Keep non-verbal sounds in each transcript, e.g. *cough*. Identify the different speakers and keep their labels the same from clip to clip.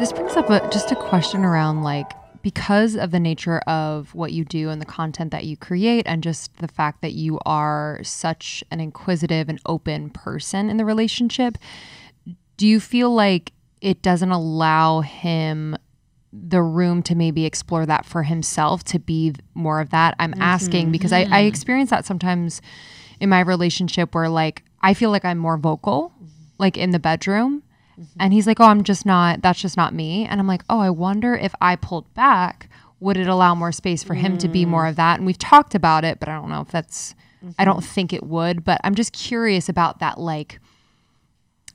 Speaker 1: This brings up a, just a question around like because of the nature of what you do and the content that you create, and just the fact that you are such an inquisitive and open person in the relationship, do you feel like it doesn't allow him the room to maybe explore that for himself to be more of that? I'm mm-hmm, asking because I, I mm-hmm. experience that sometimes in my relationship where like I feel like I'm more vocal, like in the bedroom. Mm-hmm. And he's like, Oh, I'm just not, that's just not me. And I'm like, Oh, I wonder if I pulled back, would it allow more space for him to be more of that? And we've talked about it, but I don't know if that's, I don't mm-hmm. think it would. But I'm just curious about that, like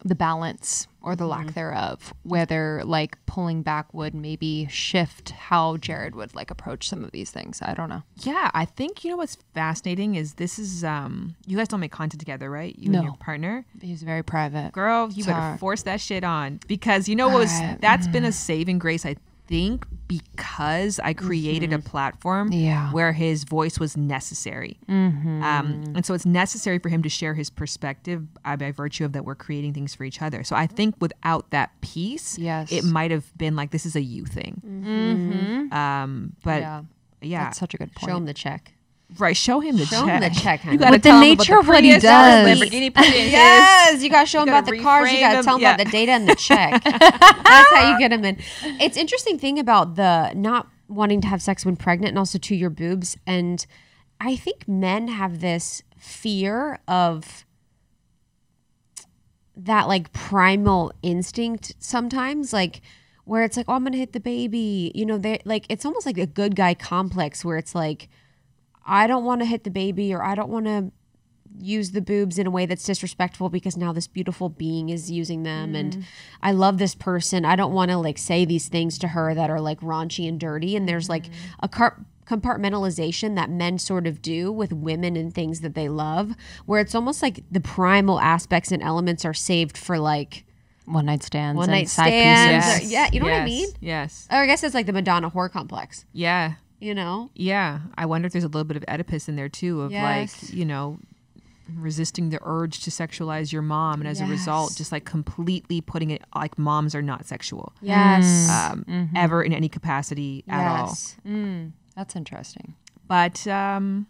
Speaker 1: the balance or the lack thereof, whether like pulling back would maybe shift how Jared would like approach some of these things. I don't know.
Speaker 2: Yeah, I think you know what's fascinating is this is um you guys don't make content together, right? You and
Speaker 1: No.
Speaker 2: your partner.
Speaker 1: He's very private.
Speaker 2: Girl, you better
Speaker 1: Sorry.
Speaker 2: force that shit on because you know what was that's been a saving grace I think because I created a platform
Speaker 1: Yeah.
Speaker 2: where his voice was necessary. Um, and so it's necessary for him to share his perspective uh, by virtue of that we're creating things for each other. So I think without that piece,
Speaker 1: Yes.
Speaker 2: it might have been like this is a you thing. Um, but
Speaker 1: yeah.
Speaker 2: yeah,
Speaker 1: That's such a good point.
Speaker 3: Show him the check.
Speaker 2: Right. Show him the
Speaker 3: Show
Speaker 2: check.
Speaker 3: him the check, honey.
Speaker 2: You gotta
Speaker 1: With the
Speaker 2: tell him about
Speaker 1: nature of what he does.
Speaker 2: Lamborghini it. *laughs*
Speaker 3: Yes, you gotta show him about the cars. You gotta tell him
Speaker 2: yeah.
Speaker 3: about the data and the *laughs* check. That's how you get him in. It's interesting thing about the not wanting to have sex when pregnant and also to your boobs. And I think men have this fear of that like primal instinct sometimes, like where it's like, oh, I'm gonna hit the baby. You know, they like it's almost like a good guy complex where it's like, I don't want to hit the baby or I don't want to use the boobs in a way that's disrespectful because now this beautiful being is using them and mm-hmm. I love this person. I don't want to like say these things to her that are like raunchy and dirty and there's like mm-hmm. a car- compartmentalization that men sort of do with women and things that they love where it's almost like the primal aspects and elements are saved for like
Speaker 1: One night stands.
Speaker 3: One
Speaker 1: and
Speaker 3: night
Speaker 1: side
Speaker 3: stands
Speaker 1: pieces.
Speaker 3: or- yeah, you know what I mean?
Speaker 2: Yes.
Speaker 3: or I guess it's like the Madonna whore complex,
Speaker 2: Yeah.
Speaker 3: You know?
Speaker 2: Yeah. I wonder if there's a little bit of Oedipus in there too, of
Speaker 3: Yes.
Speaker 2: like, you know, resisting the urge to sexualize your mom and as a result just like completely putting it like moms are not sexual
Speaker 3: Yes.
Speaker 2: um, ever in any capacity at all
Speaker 3: yes.
Speaker 1: Mm, that's interesting.
Speaker 2: but um,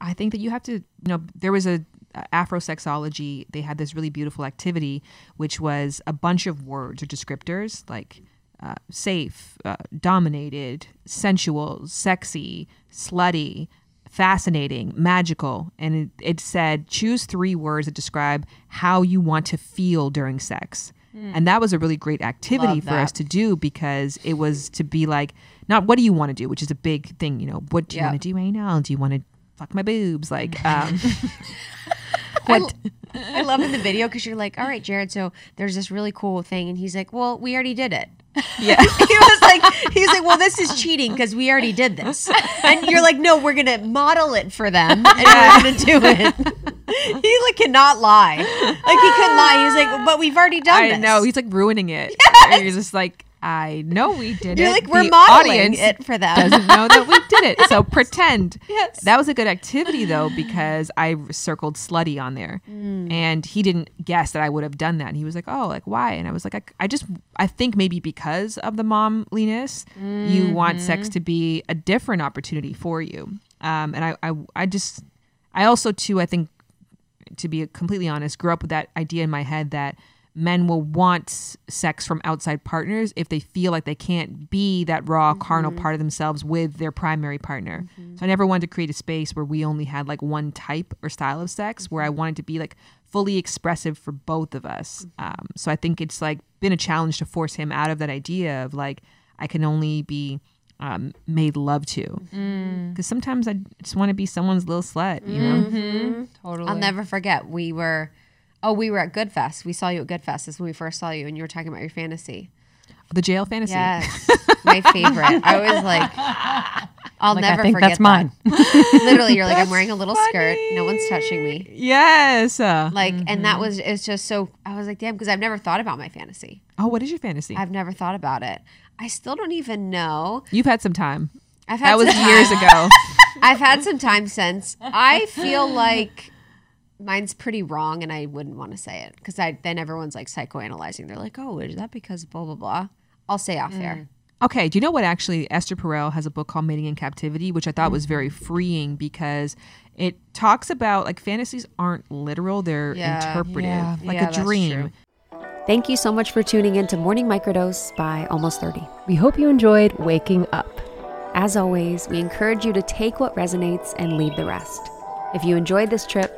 Speaker 2: I think that you have to, you know, there was a Afrosexology. They had this really beautiful activity, which was a bunch of words or descriptors like uh, safe, uh, dominated, sensual, sexy, slutty, fascinating, magical, and it, it said choose three words that describe how you want to feel during sex. And that was a really great activity
Speaker 3: Love
Speaker 2: for us to do because it was to be like, not what do you want to do, which is a big thing, you know, what do you
Speaker 3: Yeah.
Speaker 2: want to do right now? Do you want to fuck my boobs? Like, um, *laughs* *laughs*
Speaker 3: I, I love in the video because you're like, all right, Jared. So there's this really cool thing, and he's like, well, we already did it.
Speaker 2: Yeah. *laughs*
Speaker 3: he was like, he's like, well, this is cheating because we already did this, and you're like, no, we're gonna model it for them, and we're gonna do it. *laughs* he like cannot lie, like he couldn't lie. He's like, but we've already done
Speaker 2: I
Speaker 3: this.
Speaker 2: know. He's like ruining it. *laughs* You're just like, I know we did
Speaker 3: You're
Speaker 2: it.
Speaker 3: like, we're
Speaker 2: The
Speaker 3: modeling
Speaker 2: audience
Speaker 3: it for them.
Speaker 2: doesn't know that we did it. So *laughs* pretend.
Speaker 3: Yes.
Speaker 2: That was a good activity though because I circled slutty on there,
Speaker 3: Mm.
Speaker 2: and he didn't guess that I would have done that. And he was like, "Oh, like why?" And I was like, "I, I just I think maybe because of the momliness, you want
Speaker 3: Mm-hmm.
Speaker 2: sex to be a different opportunity for you." Um, and I, I I just I also too I think to be completely honest, grew up with that idea in my head that men will want sex from outside partners if they feel like they can't be that raw carnal mm-hmm. part of themselves with their primary partner. Mm-hmm. So I never wanted to create a space where we only had like one type or style of sex, where I mm-hmm. wanted to be like fully expressive for both of us. Um, so I think it's like been a challenge to force him out of that idea of like I can only be um, made love to because sometimes I just want to be someone's little slut, you know.
Speaker 1: Totally.
Speaker 3: I'll never forget. We were, oh, we were at Goodfest. We saw you at Goodfest. This is when we first saw you, and you were talking about your fantasy.
Speaker 2: The jail fantasy.
Speaker 3: Yes, my favorite. I was like, *laughs* I'll
Speaker 1: Like,
Speaker 3: never
Speaker 1: I think
Speaker 3: forget
Speaker 1: that's mine.
Speaker 3: that. Literally, you're like, I'm *laughs* wearing a little skirt. No one's touching me.
Speaker 2: Yes.
Speaker 3: Like, and that mm-hmm. was it's just so. I was like, damn, because I've never thought about my fantasy.
Speaker 2: oh, what is your fantasy?
Speaker 3: I've never thought about it. I still don't even know.
Speaker 2: You've had some time.
Speaker 3: I've had
Speaker 2: That was
Speaker 3: some
Speaker 2: years ago. *laughs*
Speaker 3: I've had some time since. I feel like mine's pretty wrong, and I wouldn't want to say it because I then everyone's like psychoanalyzing. They're like, "Oh, is that because blah blah blah?" I'll say off air. Mm.
Speaker 2: Okay, do you know what actually Esther Perel has a book called Mating in Captivity, which I thought was mm. very freeing because it talks about like fantasies aren't literal, they're
Speaker 3: Yeah.
Speaker 2: interpretive,
Speaker 1: Yeah.
Speaker 2: like
Speaker 3: Yeah,
Speaker 2: a
Speaker 3: that's
Speaker 2: dream.
Speaker 3: true. Thank you so much for tuning in to Morning Microdose by Almost 30.
Speaker 4: We hope you enjoyed waking up.
Speaker 3: As always, we encourage you to take what resonates and leave the rest. If you enjoyed this trip,